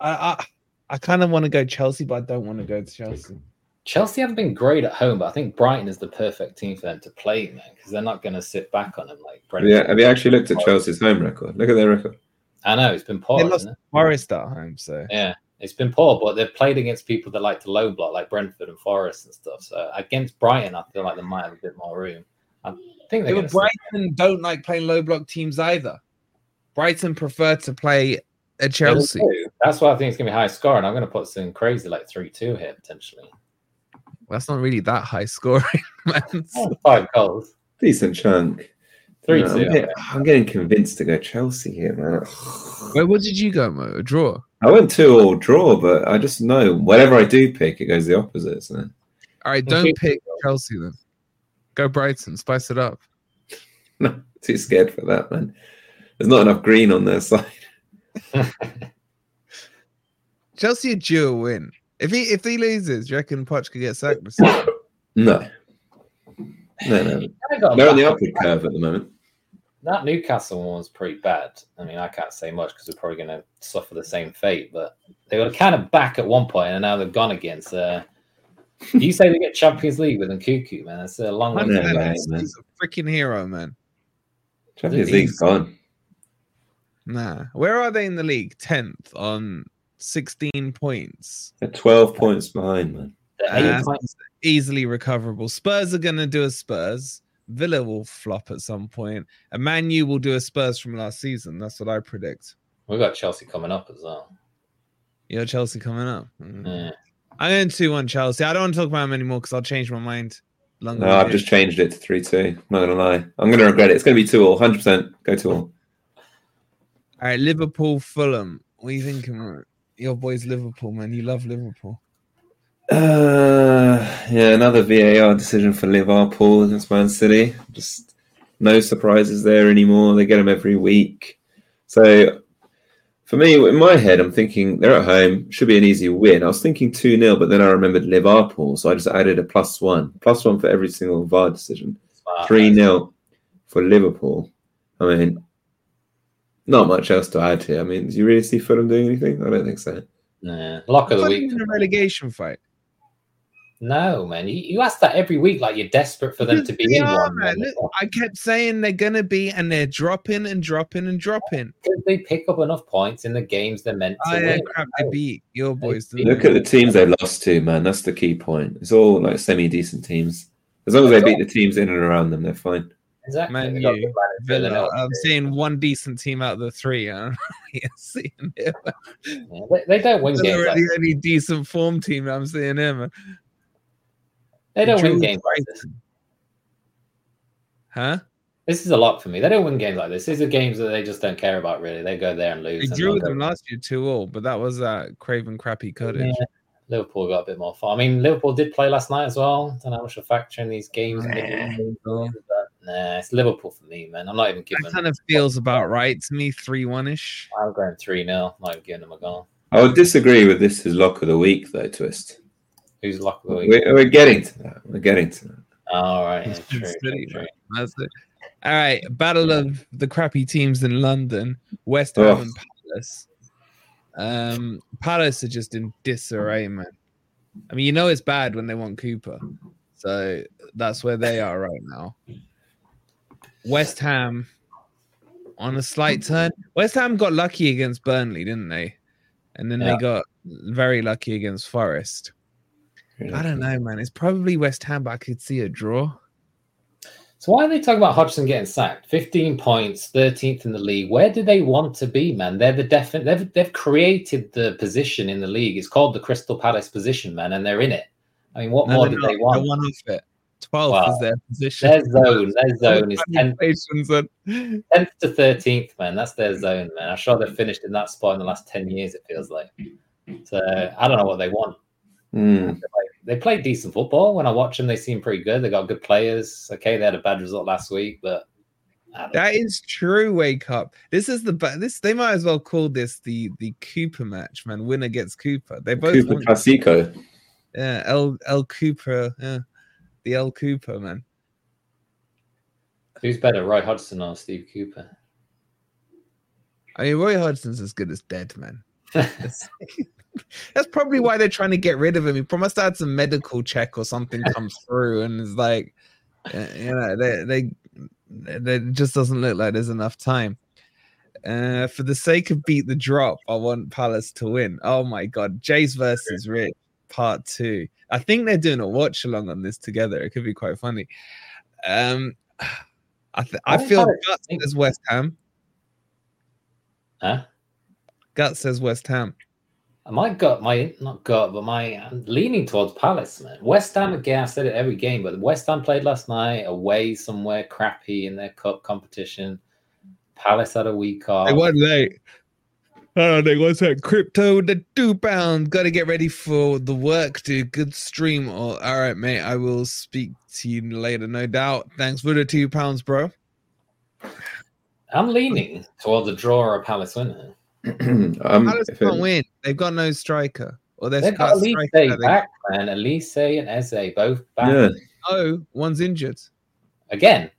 I I, I kind of want to go Chelsea, but I don't want to go to Chelsea. Chelsea haven't been great at home, but I think Brighton is the perfect team for them to play, man, because they're not going to sit back on them like Brentford. Yeah, have you actually looked at Chelsea's home record? Look at their record. I know it's been poor. They lost Forest at home, so yeah, it's been poor. But they've played against people that like to low block, like Brentford and Forest and stuff. So against Brighton, I feel like they might have a bit more room. I think they're yeah, Brighton don't like playing low block teams either. Brighton prefer to play at Chelsea. That's why I think it's gonna be high score, and I'm gonna put something crazy like three two here potentially. That's not really that high scoring, man. Oh, five goals. Decent chunk. Three no, two. I'm, getting, I'm, getting, convinced to go Chelsea here, man. Where what did you go, Mo? A draw? I went two all draw, but I just know whatever I do pick, it goes the opposite. So. All right, don't pick Chelsea then. Go Brighton, spice it up. No, too scared for that, man. There's not enough green on their side. Chelsea are due a win. If he if he loses, do you reckon Poch could get sacked? no. No, no. They're on the upward curve at the moment. That Newcastle one was pretty bad. I mean, I can't say much because we're probably going to suffer the same fate, but they were kind of back at one point and now they've gone again. So you say they get Champions League with Nkunku, man. That's a long way to go. He's a freaking hero, man. Champions League's gone. Nah. Where are they in the league? 10th on 16 points. They're 12 points behind, man. Uh, easily recoverable. Spurs are going to do a Spurs. Villa will flop at some point. And Man U will do a Spurs from last season. That's what I predict. We've got Chelsea coming up as well. You got Chelsea coming up. Mm. Yeah. I'm going 2 1 Chelsea. I don't want to talk about them anymore because I'll change my mind. No, I've just changed it to 3 2. Not going to lie. I'm going to regret it. It's going to be 2 all. 100%. Go 2 all. All right, Liverpool, Fulham. What are you thinking? your boys Liverpool, man. You love Liverpool. Uh, yeah, another VAR decision for Liverpool against Man City. Just no surprises there anymore. They get them every week. So for me, in my head, I'm thinking they're at home, should be an easy win. I was thinking 2 0, but then I remembered Liverpool. So I just added a plus one, plus one for every single VAR decision. 3 0 for Liverpool. I mean, not much else to add here. I mean, do you really see Fulham doing anything? I don't think so. Nah. Lock of the week. In a relegation fight. No, man. You, you ask that every week, like you're desperate for them Because to be they in are, one. man. man. I kept saying they're gonna be, and they're dropping and dropping and dropping. Because they pick up enough points in the games they're meant to Oh yeah, win. crap! They beat your boys. beat- Look they? at the teams they lost to, man. That's the key point. It's all like semi-decent teams. As long as they beat the teams in and around them, they're fine. Exactly. Man They got U, good manager, Villa. I'm seeing one decent team out of the three. I don't know seeing him. Yeah, they, they don't win games. Villa Like, are the only decent form team I'm seeing him. They don't win games like this. Huh? This is a lot for me. They don't win games like this. These are games that they just don't care about. Really, they go there and lose. They and drew they'll with go- them last year two all, but that was at Craven Crappy Cottage. Yeah, Liverpool got a bit more fun. I mean, Liverpool did play last night as well. Don't know how much a factor in these games. Nah. But, nah, it's Liverpool for me, man. I'm not even giving. That kind of feels about right to me, three one ish. I'm going three 0 Not even giving them a goal. I would disagree with this is lock of the week though, Twist. Who's luck of the week? We're, we're getting to that. We're getting to that. All right. Yeah, true, true, true. That's it. All right. battle of the crappy teams in London, West Ham Oh. and Palace. Um, Palace are just in disarray, man. I mean, you know it's bad when they want Cooper, so that's where they are right now. West Ham on a slight turn. West Ham got lucky against Burnley, didn't they? And then Yeah. they got very lucky against Forest. I don't know, man. It's probably West Ham, but I could see a draw. So why are they talking about Hodgson getting sacked? 15 points, 13th in the league. Where do they want to be, man? They're the definite. They've they've created the position in the league. It's called the Crystal Palace position, man, and they're in it. I mean, what No, more not. they want? They're one off it. 12th Wow. is their position. Their zone, their zone is 10th, Congratulations 10th to 13th, man. That's their zone, man. I'm sure they've finished in that spot in the last 10 years, it feels like. So I don't know what they want. Mm. Like, they play decent football. When I watch them, they seem pretty good. They got good players. Okay, they had a bad result last week, but That is true. Wake up! This is the this. They might as well call this the the Cooper match, man. Winner gets Cooper. They both Cooper want, Clasico. yeah. El El Cooper, yeah, the El Cooper man. Who's better, Roy Hodgson or Steve Cooper? I mean, Roy Hodgson's as good as dead, man. That's, probably why they're trying to get rid of him. He must had some medical check or something come through, and it's like, uh, you know, they they, they it just doesn't look like there's enough time. Uh, for the sake of beat the drop, I want Palace to win. Oh my god, Jays versus Rich, part two. I think they're doing a watch along on this together. It could be quite funny. Um, I th- I I feel guts as West Ham. huh? Gut says West Ham. My gut, my not gut, but my I'm leaning towards Palace, man. West Ham again. I said it every game, but West Ham played last night away somewhere crappy in their cup competition. Palace had a week off. They won late. Oh, they was that crypto the two pounds. Got to get ready for the work, dude. Good stream. Oh, all right, mate. I will speak to you later, no doubt. Thanks for the two pounds, bro. I'm leaning towards a draw or a Palace winner. um, Palace can't it- win. They've got no striker. Or they've They've got got Olise striker. Back, man. Olise and Eze both back yeah, Oh, one's injured. again.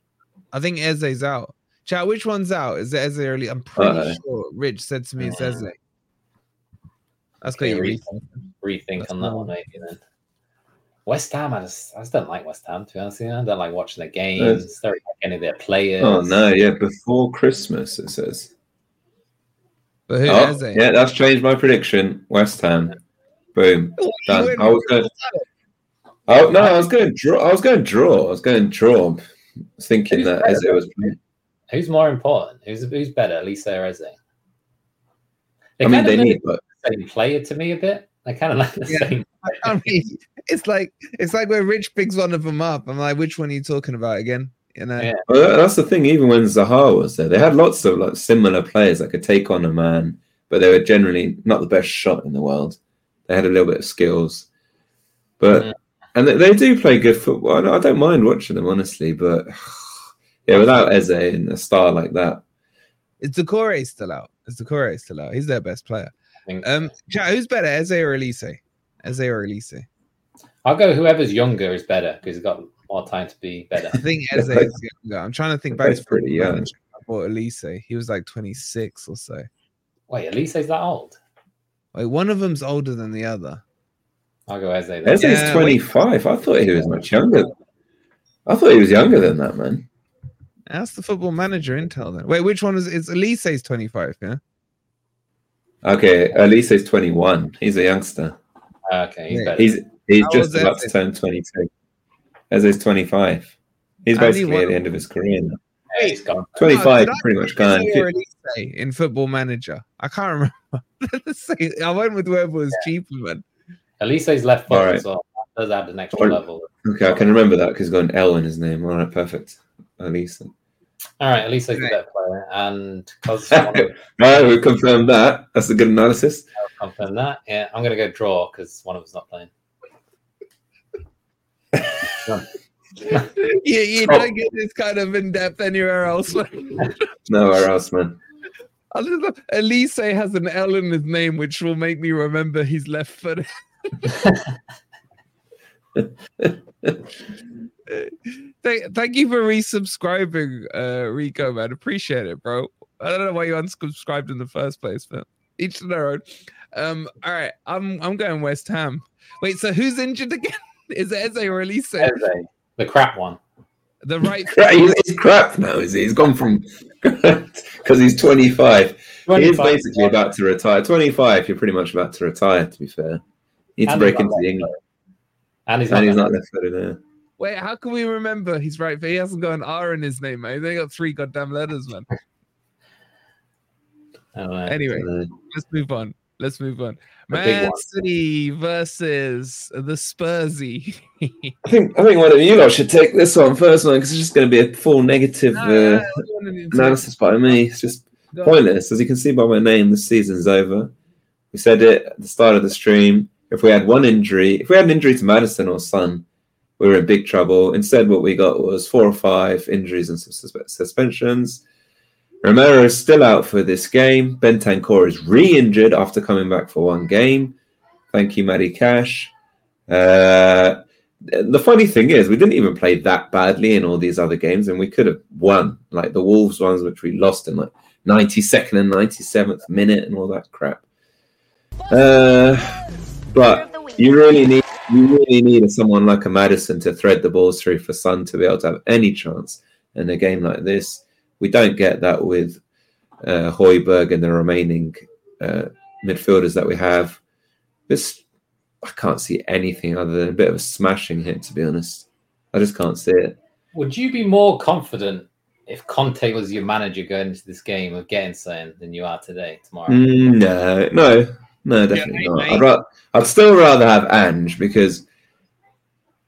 I think Eze's out. Chat, which one's out? Is it Eze or Lee? I'm pretty Uh-oh. sure Rich said to me it's Eze. That's got Okay, you re- rethink That's on that more- one, maybe then. West Ham, I just, I just don't like West Ham. To be honest, with you. I don't like watching their games. Don't like any of their players. Oh no, yeah, before Christmas it says. But who, Oh, Eze? yeah, that's changed my prediction. West Ham. Boom. Oh, you Done. I was going. Oh no, I was going draw. I was going draw. I was going draw. I was thinking Who's that better, as it was. playing. Who's more important? Who's who's better, Olise or Eze? They I mean, kind they of look need, but the same player to me a bit. They kind of like the Yeah. same. I mean, it's like it's like when Rich picks one of them up. I'm like, which one are you talking about again? You know, Yeah. well, that's the thing. Even when Zaha was there, they had lots of like similar players that could take on a man, but they were generally not the best shot in the world. They had a little bit of skills, but Yeah. and they, they do play good football. I don't- mind watching them honestly, but yeah, without Eze and a star like that, is Doucouré still out? Is Doucouré still out? He's their best player. Um, chat, who's better, Eze or Olise? Eze or Olise? I'll go whoever's younger is better because he's got more time to be better. I think Eze is younger. I'm trying to think back. He's pretty young. I bought Olise. He was like 26 or so. Wait, Olise's that old? Wait, one of them's older than the other. I'll go Eze. Then. Eze's Yeah, 25. I thought he was much younger. I thought he was younger than that, man. Ask the football manager intel then. Wait, which one is it's Olise's 25, yeah? Okay, Olise's 21. He's a youngster. Okay, he's Yeah. He's he's just about to turn 22. Eze's 25. He's How do you basically at the end of his career now. Yeah, he's gone. 25, Oh, did I pretty much gone. or in football manager. I can't remember. Let's see. I went with whoever was cheaper, man. Olise's left foot Alright. as well. That does add an extra Or- level. Okay, I can remember that because he's got an L in his name. All right, perfect. Olise. All right, Olise's the Okay. better player, and because All right, we confirmed that. That's a good analysis. confirm that, yeah, I'm going to go draw because one of us not playing. You, you Oh. don't get this kind of in depth anywhere else. man. Nowhere else, man. I don't know. Olise has an L in his name, which will make me remember he's left foot. thank, thank you for resubscribing, uh, Rico, man. Appreciate it, bro. I don't know why you unsubscribed in the first place, but each to their own. Um, all right, I'm I'm going West Ham. Wait, so who's injured again? Is it Eze or Olise? Eze, the crap one. The right he's, he's crap now, is he? He's gone from because he's 25. He is 25. basically about to retire. 25, you're pretty much about to retire, to be fair. You need to break into the left England. And he's not. And he's left not left footed there. Wait, how can we remember he's right? But he hasn't got an R in his name, man. He's only got three goddamn letters, man. I don't. Anyway, Uh, let's move on. Let's move on. Man. City versus the Spursy. I think I think one of you lot should take this one first, one because it's just going to be a full negative uh, analysis by me. It's just pointless. As you can see by my name, the season's over. We said it at the start of the stream. If we had one injury, if we had an injury to Maddison or Son, we were in big trouble. Instead, what we got was four or five injuries and some suspensions. Romero is still out for this game. Bentancur is re-injured after coming back for one game. Thank you, Matty Cash. Uh, the funny thing is, we didn't even play that badly in all these other games, and we could have won, like the Wolves ones, which we lost in like 92nd and 97th minute and all that crap. Uh, but you really need you really need someone like a Maddison to thread the balls through for Son to be able to have any chance in a game like this. We don't get that with uh, Højbjerg and the remaining uh, midfielders that we have. This I can't see anything other than a bit of a smashing hit. To be honest, I just can't see it. Would you be more confident if Conte was your manager going into this game of getting something than you are today, tomorrow? Mm, no, no, no, definitely Yeah, not. I'd, ra- I'd still rather have Ange because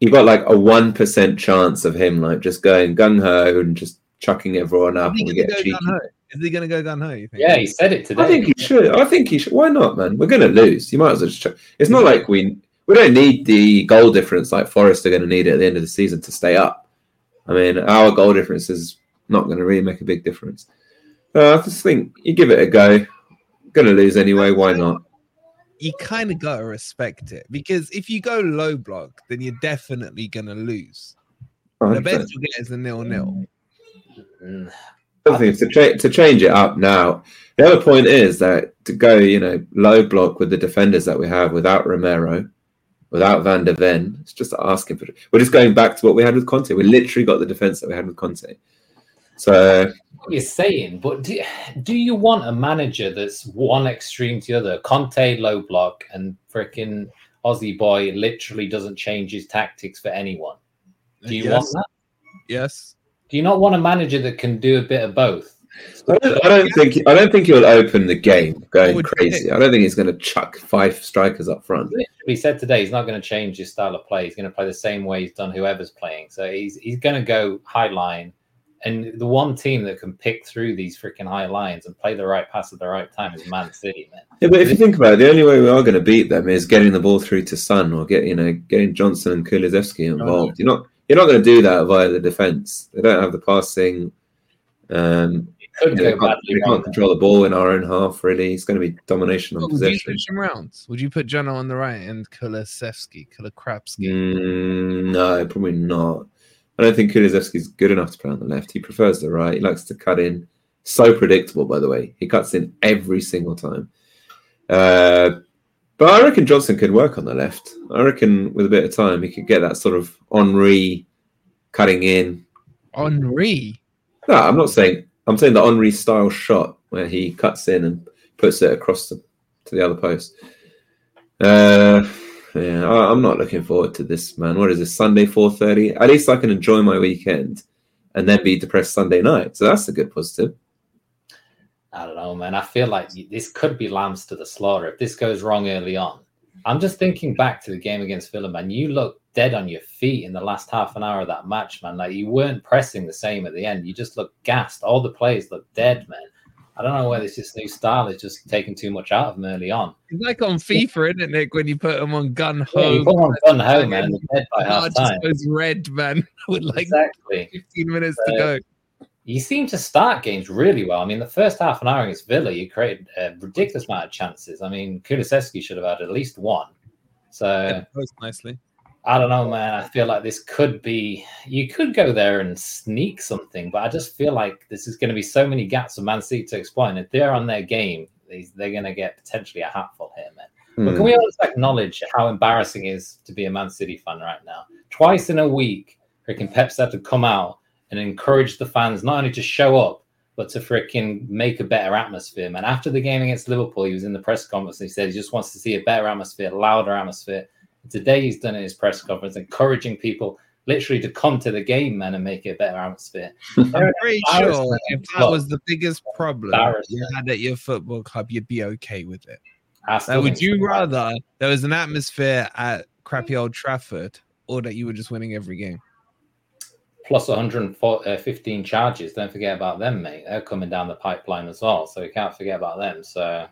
you got like a one percent chance of him like just going gung ho and just chucking everyone up, Is and he we gonna get go cheeky. gun? Is he gonna go gun ho? Yeah, he said it today. I think he should. I think he should. Why not, man? We're going to lose. You might as well just. Chuck. It's not like we we don't need the goal difference like Forest are going to need it at the end of the season to stay up. I mean, our goal difference is not going to really make a big difference. Uh, I just think you give it a go. Going to lose anyway. Why not? you kind of gotta respect it because if you go low block, then you're definitely gonna lose. The 100%. best you'll get is a nil nil. Mm, I think to, cha- to change it up now. The other point is that to go, you know, low block with the defenders that we have without Romero, without Van der Ven, it's just asking for. We're just going back to what we had with Conte. We literally got the defense that we had with Conte. So what you're saying, but do, do you want a manager that's one extreme to the other? Conte low block and freaking Aussie boy literally doesn't change his tactics for anyone. Do you yes. want that? Yes. Do you not want a manager that can do a bit of both? I don't, I don't think I don't think he'll open the game going crazy. I don't think he's going to chuck five strikers up front. He said today he's not going to change his style of play. He's going to play the same way he's done whoever's playing. So he's he's going to go high line. And the one team that can pick through these freaking high lines and play the right pass at the right time is Man City, man. Yeah, but if you think about it, the only way we are going to beat them is getting the ball through to Son or get you know getting Johnson and Kulusevski involved. You're not you're not going to do that via the defense. They don't have the passing. Um, could you know, they can't, they can't control the ball in our own half. Really, it's going to be domination on Would you possession. switch them rounds? Would you put Jono on the right and Kulusevski, Kulikrapsky? Mm, no, probably not. I don't think Kulusevski's good enough to play on the left. He prefers the right. He likes to cut in. So predictable, by the way. He cuts in every single time. Uh, But I reckon Johnson could work on the left. I reckon with a bit of time, he could get that sort of Henry cutting in. Henry. No, I'm not saying. I'm saying the Henry style shot where he cuts in and puts it across the, to the other post. Uh, yeah, I, I'm not looking forward to this, man. What is this Sunday 4:30? At least I can enjoy my weekend and then be depressed Sunday night. So that's a good positive. I don't know, man. I feel like this could be lambs to the slaughter if this goes wrong early on. I'm just thinking back to the game against Villa, man. You look dead on your feet in the last half an hour of that match, man. Like you weren't pressing the same at the end. You just looked gassed. All the players look dead, man. I don't know whether this this new style is just taking too much out of them early on. It's like on FIFA, isn't it? Nick? When you put them on gun Yeah, you ho, put them on gun ho, man. Dead by half time. red, man, with like exactly. 15 minutes to Uh, go. You seem to start games really well. I mean, the first half an hour against Villa, you created a ridiculous amount of chances. I mean, Kulusevski should have had at least one. So Yeah, most nicely. I don't know, man. I feel like this could be. You could go there and sneak something, but I just feel like this is going to be so many gaps for Man City to exploit. And if they're on their game, they- they're going to get potentially a hatful here, man. But Hmm. can we all acknowledge how embarrassing it is to be a Man City fan right now? Twice in a week, freaking Pep's had to come out and encourage the fans not only to show up, but to freaking make a better atmosphere, man. After the game against Liverpool, he was in the press conference and he said he just wants to see a better atmosphere, louder atmosphere. Today, he's done in his press conference, encouraging people literally to come to the game, man, and make it a better atmosphere. I'm pretty sure if that was the biggest problem you had at your football club, you'd be okay with it. Now, would you rather there was an atmosphere at crappy old Trafford or that you were just winning every game? Plus 115 uh, charges. Don't forget about them, mate. They're coming down the pipeline as well, so you can't forget about them. So,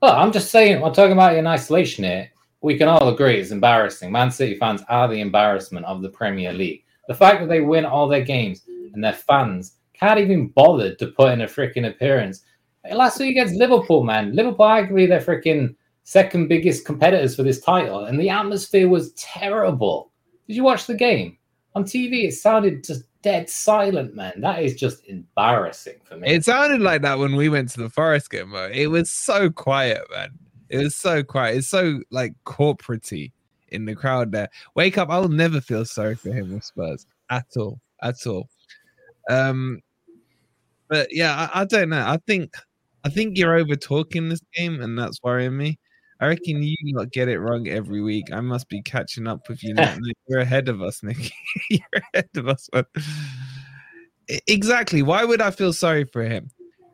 well, I'm just saying, I'm talking about in isolation here. We can all agree it's embarrassing. Man City fans are the embarrassment of the Premier League. The fact that they win all their games and their fans can't even bother to put in a freaking appearance. Last week against Liverpool, man. Liverpool, arguably their freaking second biggest competitors for this title, and the atmosphere was terrible. Did you watch the game? On TV, it sounded just dead silent, man. That is just embarrassing for me. It sounded like that when we went to the Forest game, though. It was so quiet, man. It was so quiet. It's so like corporatey in the crowd there. Wake up! I'll never feel sorry for him with Spurs at all, at all. Um, but yeah, I, I don't know. I think I think you're over talking this game, and that's worrying me. I reckon you not get it wrong every week. I must be catching up with you now. You're ahead of us, Nick. you're ahead of us. Man. Exactly. Why would I feel sorry for him?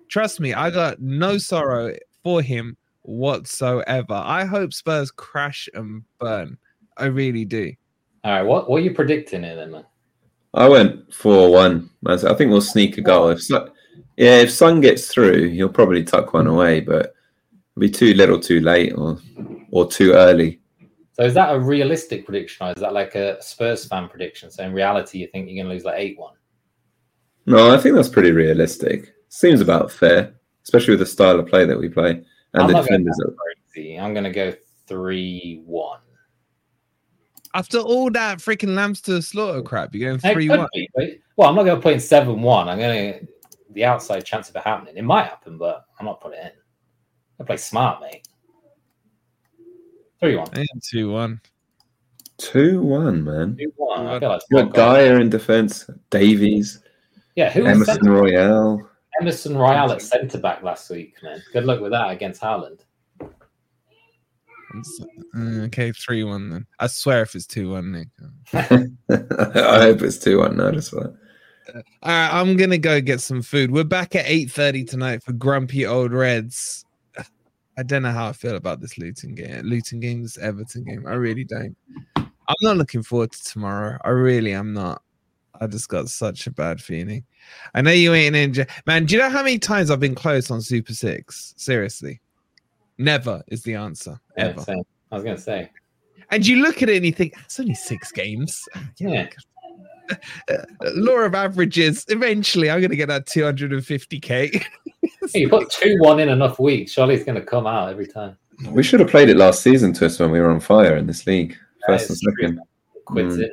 Trust me, I got no sorrow for him whatsoever. I hope Spurs crash and burn. I really do. All right, what what are you predicting here then, man? I went four one. I think we'll sneak a goal. If Son, yeah, if Son gets through, he'll probably tuck one away, but it'll be too little, too late, or or too early. So is that a realistic prediction, or is that like a Spurs fan prediction? So in reality, you think you're going to lose like eight one? No, I think that's pretty realistic. Seems about fair, especially with the style of play that we play and I'm the not going defenders. to That, crazy. I'm going to go three one. After all that freaking lambs to slaughter crap, you're going three one. Well, I'm not going to put in seven one. I'm going to the outside chance of it happening. It might happen, but I'm not putting it in. I play smart, mate. Three one. 2 1. two one, man. Two one. I feel like You got Dier in defence, Davies, Yeah, who was Emerson Royal. Emerson Royal at centre back last week, man. Good luck with that against Haaland. Mm, Okay, 3 1 then. I swear if it's 2 1, Nick. I hope it's two one. No, that's fine. All right, I'm gonna go get some food. We're back at 8:30 tonight for Grumpy Old Reds. I don't know how I feel about this Luton game. Luton game, this Everton game. I really don't. I'm not looking forward to tomorrow. I really am not. I just got such a bad feeling. I know you ain't in, Ja- man. Do you know how many times I've been close on Super Six? Seriously, never is the answer ever. I was going to say. And you look at it and you think it's only six games. Yeah. Law of averages. Eventually, I'm going to get that 250k. Hey, you put two one in enough weeks, surely it's going to come out every time. We should have played it last season, Twist, when we were on fire in this league, first and That is true. second. Quits Mm.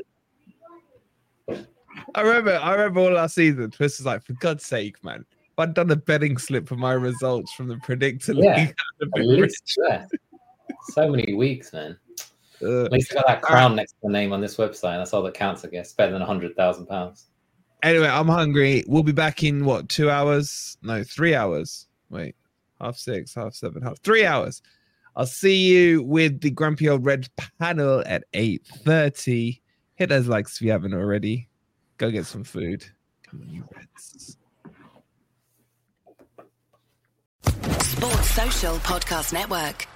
it. I remember, I remember all last season. Twist was like, for God's sake, man. If I'd done a betting slip for my results from the predictor Yeah, league, I'd have At been least, yeah. So many weeks, man. Uh, At least I got that crown next to the name on this website. That's all that counts, I guess. Better than a hundred thousand pounds. anyway, I'm hungry. We'll be back in what two hours? No, three hours. Wait, half six, half seven, half three hours. I'll see you with the Grumpy Old Red panel at eight thirty. Hit those likes if you haven't already. Go get some food. Come on, you Reds. Sports Social Podcast Network.